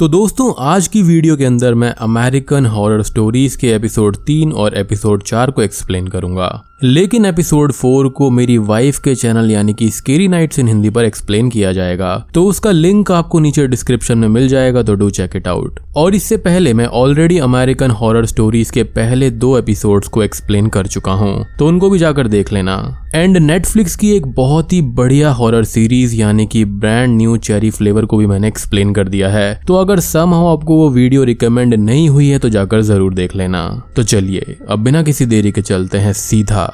तो दोस्तों, आज की वीडियो के अंदर मैं अमेरिकन हॉरर स्टोरीज के एपिसोड तीन और एपिसोड चार को एक्सप्लेन करूँगा। लेकिन एपिसोड फोर को मेरी वाइफ के चैनल यानी कि स्केरी नाइट्स इन हिंदी पर एक्सप्लेन किया जाएगा। तो उसका लिंक आपको नीचे डिस्क्रिप्शन में मिल जाएगा तो डू चेक इट आउट और इससे पहले मैं ऑलरेडी अमेरिकन हॉरर स्टोरीज के पहले दो एपिसोड्स को एक्सप्लेन कर चुका हूँ। तो उनको भी जाकर देख लेना। एंड नेटफ्लिक्स की एक बहुत ही बढ़िया हॉरर सीरीज़ यानी कि ब्रांड न्यू चेरी फ्लेवर को भी मैंने एक्सप्लेन कर दिया है। तो अगर सम हो आपको वो वीडियो रिकमेंड नहीं हुई है तो जाकर ज़रूर देख लेना। तो चलिए, अब बिना किसी देरी के चलते हैं सीधा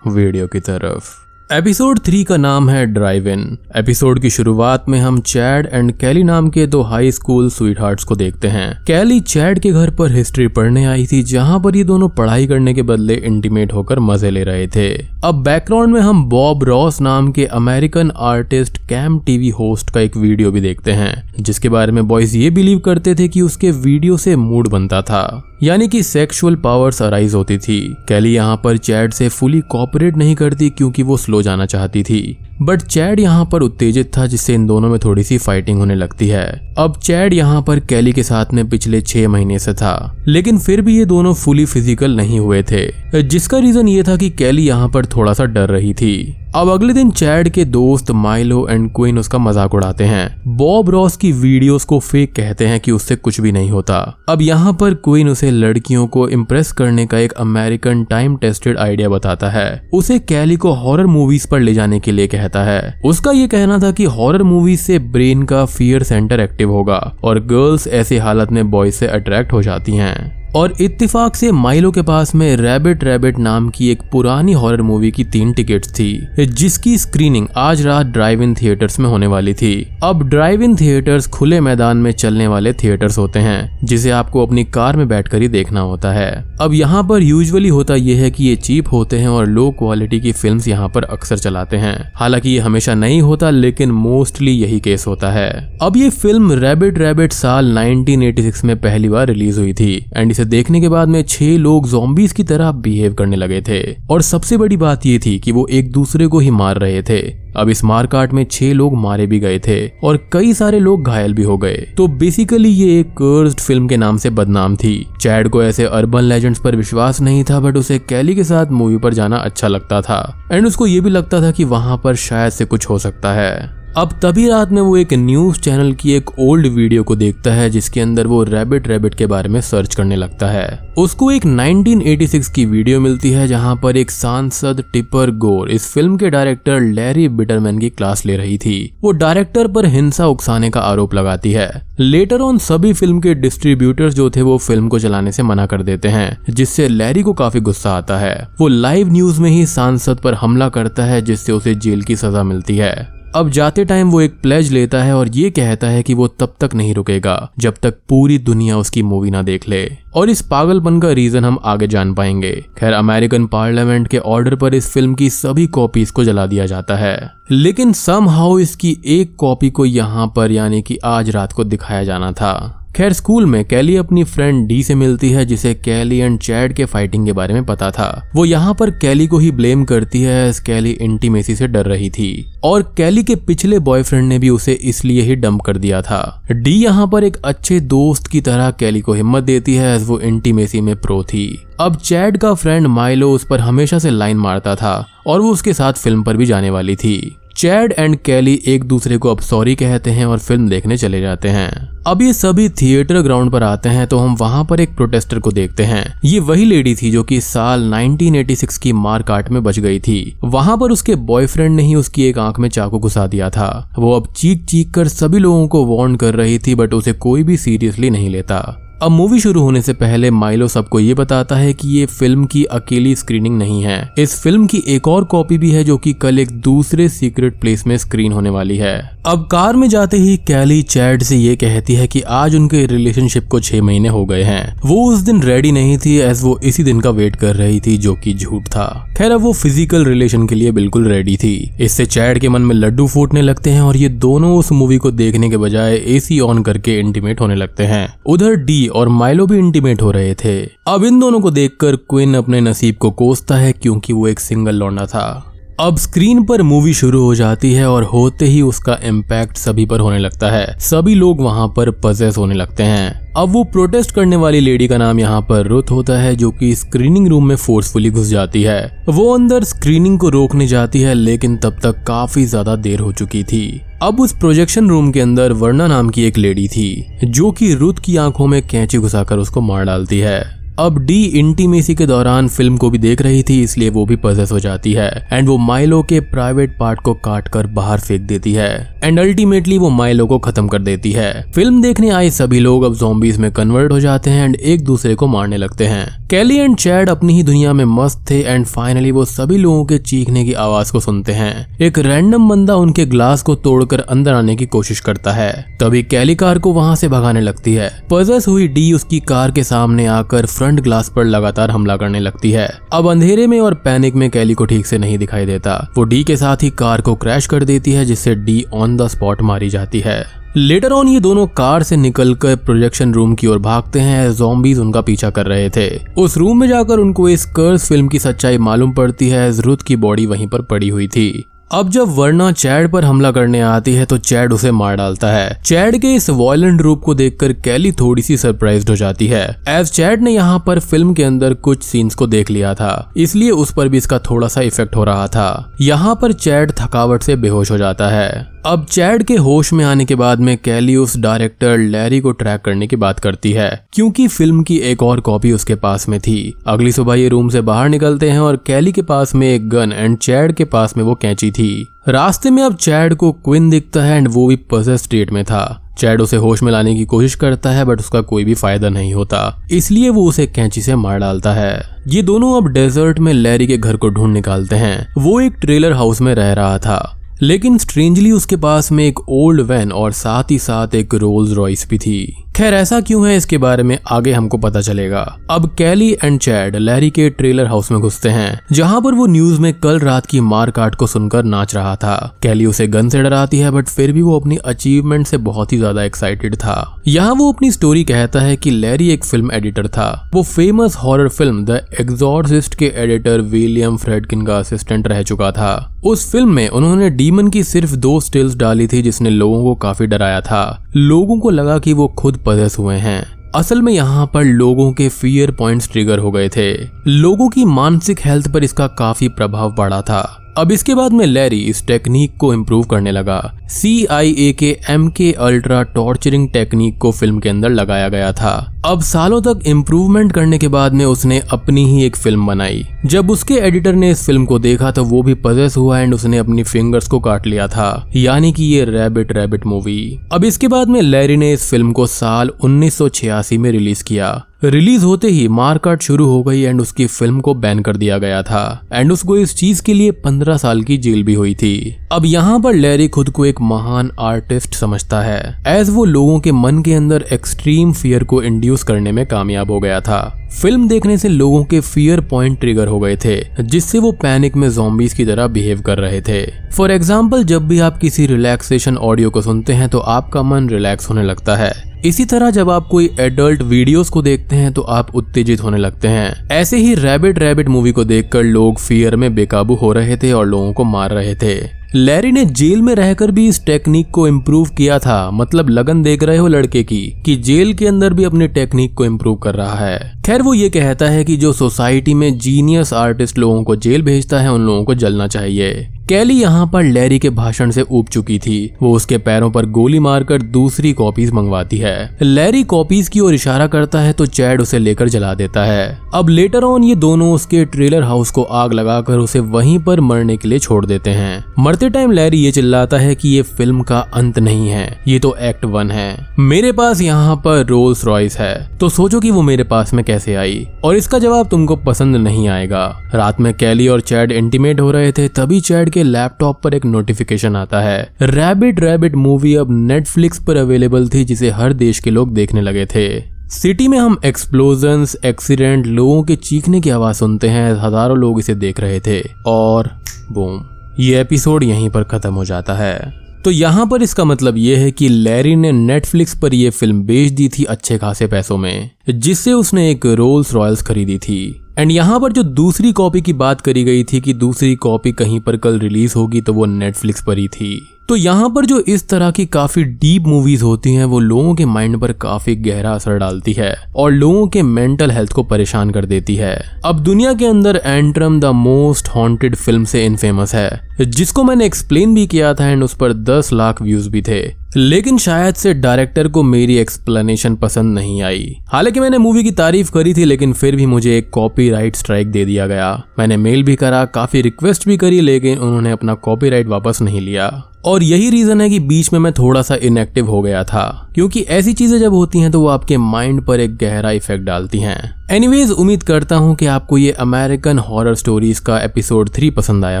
वीडियो की तरफ़। एपिसोड थ्री का नाम है ड्राइव इन एपिसोड की शुरुआत में हम चैड एंड कैली नाम के दो हाई स्कूल स्वीट हार्ट को देखते हैं। कैली चैड के घर पर हिस्ट्री पढ़ने आई थी, जहाँ पर ये दोनों पढ़ाई करने के बदले इंटीमेट होकर मज़े ले रहे थे। अब बैकग्राउंड में हम बॉब रॉस नाम के American artist cum TV host का एक वीडियो भी देखते हैं, जिसके बारे में बॉयज़ ये बिलीव करते थे कि उसके वीडियो से मूड बनता था। यानी कि सेक्सुअल पावर्स अराइज होती थी। कैली यहाँ पर चैड से फुली कॉपरेट नहीं करती क्योंकि वो स्लो जाना चाहती थी। बट चैड यहाँ पर उत्तेजित था, जिससे इन दोनों में थोड़ी सी फाइटिंग होने लगती है। अब चैड यहाँ पर कैली के साथ में पिछले छह महीने से था। लेकिन फिर भी ये दोनों फुली फ़िज़िकल नहीं हुए थे। जिसका रीजन ये था कि कैली यहाँ पर थोड़ा सा डर रही थी। अब अगले दिन चैड के दोस्त माइलो एंड क्वीन उसका मज़ाक उड़ाते हैं। बॉब रॉस की वीडियोस को फेक कहते हैं कि उससे कुछ भी नहीं होता। अब यहाँ पर क्वीन उसे लड़कियों को इम्प्रेस करने का एक अमेरिकन टाइम टेस्टेड आइडिया बताता है। उसे कैली को हॉरर मूवीज़ पर ले जाने के लिए कहता है। उसका ये कहना था कि हॉरर मूवीज़ से ब्रेन का फियर सेंटर एक्टिव होगा और गर्ल्स ऐसी हालत में बॉयज़ से अट्रैक्ट हो जाती हैं। और इत्तेफाक से माइलो के पास में रैबिट रैबिट नाम की एक पुरानी हॉरर मूवी की तीन टिकट्स थी, जिसकी स्क्रीनिंग आज रात ड्राइव इन थिएटर्स में होने वाली थी। अब ड्राइव इन थिएटर्स खुले मैदान में चलने वाले थिएटर्स होते हैं, जिसे आपको अपनी कार में बैठकर ही देखना होता है। अब यहाँ पर यूजुअली होता यह है कि ये चीप होते हैं और लो क्वालिटी की फ़िल्म यहाँ पर अक्सर चलाते हैं। हालाँकि ये हमेशा नहीं होता, लेकिन मोस्टली यही केस होता है। अब ये फ़िल्म रैबिट रैबिट साल 1986 में पहली बार रिलीज़ हुई थी एंड इसे देखने के बाद में छह लोग जोम्बीज की तरह बिहेव करने लगे थे। और सबसे बड़ी बात ये थी कि वो एक दूसरे को ही मार रहे थे। अब इस मारकाट में छह लोग मारे भी गए थे और कई सारे लोग घायल भी हो गए। तो बेसिकली ये एक कर्स्ड फ़िल्म के नाम से बदनाम थी। चैड को ऐसे अर्बन लेजेंड्स पर विश्वास नहीं था बट उसे कैली के साथ मूवी पर जाना अच्छा लगता था। एंड उसको ये भी लगता था कि वहाँ पर शायद से कुछ हो सकता है। अब तभी रात में वो एक न्यूज़ चैनल की एक ओल्ड वीडियो को देखता है, जिसके अंदर वो रैबिट रैबिट के बारे में सर्च करने लगता है। उसको एक 1986 की वीडियो मिलती है, जहाँ पर एक सांसद टिपर गोर इस फ़िल्म के डायरेक्टर लैरी बिटरमैन की क्लास ले रही थी। वो डायरेक्टर पर हिंसा उकसाने का आरोप लगाती है। लेटर ऑन सभी फ़िल्म के डिस्ट्रीब्यूटर्स जो थे, वो फ़िल्म को चलाने से मना कर देते हैं, जिससे लैरी को काफ़ी गुस्सा आता है। वो लाइव न्यूज़ में ही सांसद पर हमला करता है, जिससे उसे जेल की सजा मिलती है। अब जाते टाइम वो एक प्लेज लेता है और ये कहता है कि वो तब तक नहीं रुकेगा, जब तक पूरी दुनिया उसकी मूवी ना देख ले। और इस पागलपन का रीजन हम आगे जान पाएँगे। खैर अमेरिकन पार्लियामेंट के ऑर्डर पर इस फ़िल्म की सभी कॉपीज को जला दिया जाता है। लेकिन सम इसकी एक कॉपी को यहाँ पर यानी कि आज रात को दिखाया जाना था। खैर, स्कूल में कैली अपनी फ्रेंड डी से मिलती है, जिसे कैली एंड चैड के फाइटिंग के बारे में पता था। वो यहाँ पर कैली को ही ब्लेम करती है कैली इंटीमेसी से डर रही थी। और कैली के पिछले बॉयफ्रेंड ने भी उसे इसलिए ही डंप कर दिया था। डी यहाँ पर एक अच्छे दोस्त की तरह कैली को हिम्मत देती है वो इंटीमेसी में प्रो थी। अब चैड का फ्रेंड माइलो उस पर हमेशा से लाइन मारता था, और वो उसके साथ फ़िल्म पर भी जाने वाली थी। चैड एंड कैली एक दूसरे को अब सॉरी कहते हैं और फ़िल्म देखने चले जाते हैं। अब ये सभी थिएटर ग्राउंड पर आते हैं तो हम वहाँ पर एक प्रोटेस्टर को देखते हैं। ये वही लेडी थी जो कि साल 1986 की मार काट में बच गई थी। वहाँ पर उसके बॉयफ्रेंड ने ही उसकी एक आँख में चाकू घुसा दिया था। वो अब चीख चीख कर सभी लोगों को वार्न कर रही थी, बट उसे कोई भी सीरियसली नहीं लेता। अब मूवी शुरू होने से पहले माइलो सबको ये बताता है कि ये फ़िल्म की अकेली स्क्रीनिंग नहीं है। इस फ़िल्म की एक और कॉपी भी है जो कि कल एक दूसरे सीक्रेट प्लेस में स्क्रीन होने वाली है। अब कार में जाते ही कैली चैड से ये कहती है कि आज उनके रिलेशनशिप को छह महीने हो गए हैं। वो उस दिन रेडी नहीं थी एज वो इसी दिन का वेट कर रही थी जो कि झूठ था। खैर, अब वो फ़िज़िकल रिलेशन के लिए बिल्कुल रेडी थी। इससे चैड के मन में लड्डू फूटने लगते हैं और ये दोनों उस मूवी को देखने के बजाय एसी ऑन करके इंटीमेट होने लगते हैं। उधर डी और माइलो भी इंटीमेट हो रहे थे। अब इन दोनों को देखकर क्विन अपने नसीब को कोसता है क्योंकि वो एक सिंगल लौंडा था। अब स्क्रीन पर मूवी शुरू हो जाती है और होते ही उसका इम्पैक्ट सभी पर होने लगता है। सभी लोग वहाँ पर पजेस होने लगते हैं। अब वो प्रोटेस्ट करने वाली लेडी का नाम यहाँ पर रुथ होता है, जो कि स्क्रीनिंग रूम में फोर्सफुली घुस जाती है। वो अंदर स्क्रीनिंग को रोकने जाती है, लेकिन तब तक काफ़ी ज़्यादा देर हो चुकी थी। अब उस प्रोजेक्शन रूम के अंदर वर्णा नाम की एक लेडी थी, जो कि रुद की आँखों में कैंची घुसाकर उसको मार डालती है। अब डी इंटीमेसी के दौरान फ़िल्म को भी देख रही थी, इसलिए वो भी पजेस हो जाती है। एंड वो माइलो के प्राइवेट पार्ट को काट कर बाहर फेंक देती है। एंड अल्टीमेटली वो माइलो को खत्म कर देती है। फ़िल्म देखने आए सभी लोग अब जोम्बीज में कन्वर्ट हो जाते हैं एंड एक दूसरे को मारने लगते हैं। कैली एंड चैड अपनी ही दुनिया में मस्त थे एंड फाइनली वो सभी लोगों के चीखने की आवाज़ को सुनते हैं। एक रैंडम बंदा उनके ग्लास को तोड़कर अंदर आने की कोशिश करता है। तभी कैली कार को वहाँ से भगाने लगती है। पजेस हुई डी उसकी कार के सामने आकर फ्रंट फ्रंट ग्लास पर लगातार हमला करने लगती है। अब अंधेरे में और पैनिक में कैली को ठीक से नहीं दिखाई देता। वो डी के साथ ही कार को क्रैश कर देती है, जिससे डी ऑन द स्पॉट मारी जाती है। लेटर ऑन ये दोनों कार से निकलकर प्रोजेक्शन रूम की ओर भागते हैं जोम्बीज उनका पीछा कर रहे थे। उस रूम में जाकर उनको इस कर्स फ़िल्म की सच्चाई मालूम पड़ती है रुत की बॉडी वहीं पर पड़ी हुई थी। अब जब वर्ना चैड पर हमला करने आती है तो चैड उसे मार डालता है। चैड के इस वॉयलेंट रूप को देखकर कैली थोड़ी सी सरप्राइज़ हो जाती है। एज चैड ने यहाँ पर फ़िल्म के अंदर कुछ सीन्स को देख लिया था, इसलिए उस पर भी इसका थोड़ा सा इफ़ेक्ट हो रहा था। यहाँ पर चैड थकावट से बेहोश हो जाता है। अब चैड के होश में आने के बाद में कैली उस डायरेक्टर लैरी को ट्रैक करने की बात करती है, क्योंकि फ़िल्म की एक और कॉपी उसके पास में थी। अगली सुबह ये रूम से बाहर निकलते हैं और कैली के पास में एक गन एंड चैड के पास में वो कैंची थी। रास्ते में अब चैड को क्विन दिखता है एंड वो भी पजेस स्टेट में था। चैड उसे होश में लाने की कोशिश करता है बट उसका कोई भी फ़ायदा नहीं होता। इसलिए वो उसे कैंची से मार डालता है। ये दोनों अब डेजर्ट में लैरी के घर को ढूंढ निकालते हैं। वो एक ट्रेलर हाउस में रह रहा था। लेकिन स्ट्रेंजली उसके पास में एक ओल्ड वैन और साथ ही साथ एक रोल्स रॉयस भी थी। खैर, ऐसा क्यों है इसके बारे में आगे हमको पता चलेगा। अब कैली एंड चैड लैरी के ट्रेलर हाउस में घुसते हैं, जहाँ पर वो न्यूज़ में कल रात की मार काट को सुनकर नाच रहा था। कैली उसे गन से डराती है, बट फिर भी वो अपनी अचीवमेंट से बहुत ही ज़्यादा एक्साइटेड था। यहाँ वो अपनी स्टोरी कहता है कि लैरी एक फ़िल्म एडिटर था। वो famous horror film the exorcist के एडिटर विलियम फ्रेडकिन का असिस्टेंट रह चुका था। उस फ़िल्म में उन्होंने डीमन की सिर्फ़ दो स्टिल्स डाली थी, जिसने लोगों को काफ़ी डराया था। लोगों को लगा कि वो खुद पदस हुए हैं। असल में यहाँ पर लोगों के फियर पॉइंट्स ट्रिगर हो गए थे। लोगों की मानसिक हेल्थ पर इसका काफ़ी प्रभाव पड़ा था। अब इसके बाद में लैरी इस टेक्निक को इम्प्रूव करने लगा। सी आई ए के M K ultra torturing technique को फ़िल्म के अंदर लगाया गया था। अब सालों तक इम्प्रूवमेंट करने के बाद में उसने अपनी ही एक फ़िल्म बनाई। जब उसके एडिटर ने इस फ़िल्म को देखा तो वो भी पजेस हुआ एंड उसने अपनी फिंगर्स को काट लिया था। यानी कि ये रैबिट रैबिट मूवी अब इसके बाद में लैरी ने इस फ़िल्म को साल उन्नीस सौ छियासी में रिलीज़ किया। रिलीज़ होते ही मारकाट शुरू हो गई एंड उसकी फ़िल्म को बैन कर दिया गया था। एंड उसको इस चीज़ के लिए पंद्रह साल की जेल भी हुई थी। अब यहाँ पर लैरी खुद को एक महान आर्टिस्ट समझता है। एज वो लोगों के मन के अंदर एक्सट्रीम फियर को इंड्यूस करने में कामयाब हो गया था। फ़िल्म देखने से लोगों के फियर पॉइंट ट्रिगर हो गए थे, जिससे वो पैनिक में जोम्बीज की तरह बिहेव कर रहे थे। फॉर एग्ज़ाम्पल जब भी आप किसी रिलैक्सेशन ऑडियो को सुनते हैं तो आपका मन रिलैक्स होने लगता है। इसी तरह जब आप कोई एडल्ट वीडियोस को देखते हैं तो आप उत्तेजित होने लगते हैं। ऐसे ही रैबिट रैबिट मूवी को देखकर लोग फियर में बेकाबू हो रहे थे और लोगों को मार रहे थे। लैरी ने जेल में रहकर भी इस टेक्निक को इम्प्रूव किया था। मतलब लगन देख रहे हो लड़के की, कि जेल के अंदर भी अपने टेक्निक को इम्प्रूव कर रहा है। खैर, वो ये कहता है कि जो सोसाइटी में जीनियस आर्टिस्ट लोगों को जेल भेजता है, उन लोगों को जलना चाहिए। कैली यहाँ पर लैरी के भाषण से ऊब चुकी थी। वो उसके पैरों पर गोली मारकर दूसरी कॉपीज मंगवाती है। लैरी कॉपीज की ओर इशारा करता है तो चैड उसे लेकर जला देता है। अब लेटर ऑन ये दोनों उसके ट्रेलर हाउस को आग लगाकर उसे वहीं पर मरने के लिए छोड़ देते हैं। मरते टाइम लैरी ये चिल्लाता है कि ये फ़िल्म का अंत नहीं है। ये तो एक्ट वन है। मेरे पास यहाँ पर रोल्स रॉयस है। तो सोचो कि वो मेरे पास में कैसे आई। और इसका जवाब तुमको पसंद नहीं आएगा। रात में कैली और चैड इंटीमेट हो रहे थे, तभी चैड के लैपटॉप पर एक नोटिफिकेशन आता है। रैबिट रैबिट मूवी अब नेटफ्लिक्स पर अवेलेबल थी, जिसे हर देश के लोग देखने लगे थे। सिटी में हम एक्सप्लोजन एक्सीडेंट लोगों के चीखने की आवाज़ सुनते हैं, हज़ारों लोग इसे देख रहे थे, और बूम ये एपिसोड यहीं पर खत्म हो जाता है। तो यहाँ पर इसका मतलब ये है कि लैरी ने नेटफ्लिक्स पर यह फ़िल्म बेच दी थी अच्छे खासे पैसों में, जिससे उसने एक रोल्स रॉयल्स खरीदी थी। एंड यहाँ पर जो दूसरी कॉपी की बात करी गई थी कि दूसरी कॉपी कहीं पर कल रिलीज़ होगी तो वो नेटफ्लिक्स पर ही थी। तो यहाँ पर जो इस तरह की काफ़ी डीप मूवीज़ होती हैं, वो लोगों के माइंड पर काफ़ी गहरा असर डालती है और लोगों के मेंटल हेल्थ को परेशान कर देती है। अब दुनिया के अंदर Antrum the most haunted film से इनफेमस है, जिसको मैंने एक्सप्लेन भी किया था एंड उस पर 10 लाख व्यूज़ भी थे। लेकिन शायद से डायरेक्टर को मेरी एक्सप्लेनेशन पसंद नहीं आई। हालाँकि मैंने मूवी की तारीफ़ करी थी, लेकिन फिर भी मुझे एक कॉपीराइट स्ट्राइक दे दिया गया। मैंने मेल भी करा, काफ़ी रिक्वेस्ट भी करी, लेकिन उन्होंने अपना कॉपीराइट वापस नहीं लिया। और यही रीजन है कि बीच में मैं थोड़ा सा इनएक्टिव हो गया था, क्योंकि ऐसी चीज़ें जब होती हैं तो वो आपके माइंड पर एक गहरा इफ़ेक्ट डालती हैं। एनीवेज उम्मीद करता हूँ कि आपको ये अमेरिकन हॉरर स्टोरीज का एपिसोड थ्री पसंद आया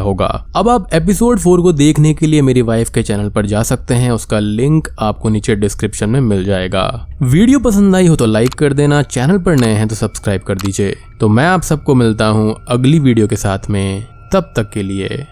होगा। अब आप एपिसोड फोर को देखने के लिए मेरी वाइफ के चैनल पर जा सकते हैं। उसका लिंक आपको नीचे डिस्क्रिप्शन में मिल जाएगा। वीडियो पसंद आई हो तो लाइक कर देना। चैनल पर नए हैं तो सब्सक्राइब कर दीजिए। तो मैं आप सबको मिलता हूँ अगली वीडियो के साथ में। तब तक के लिए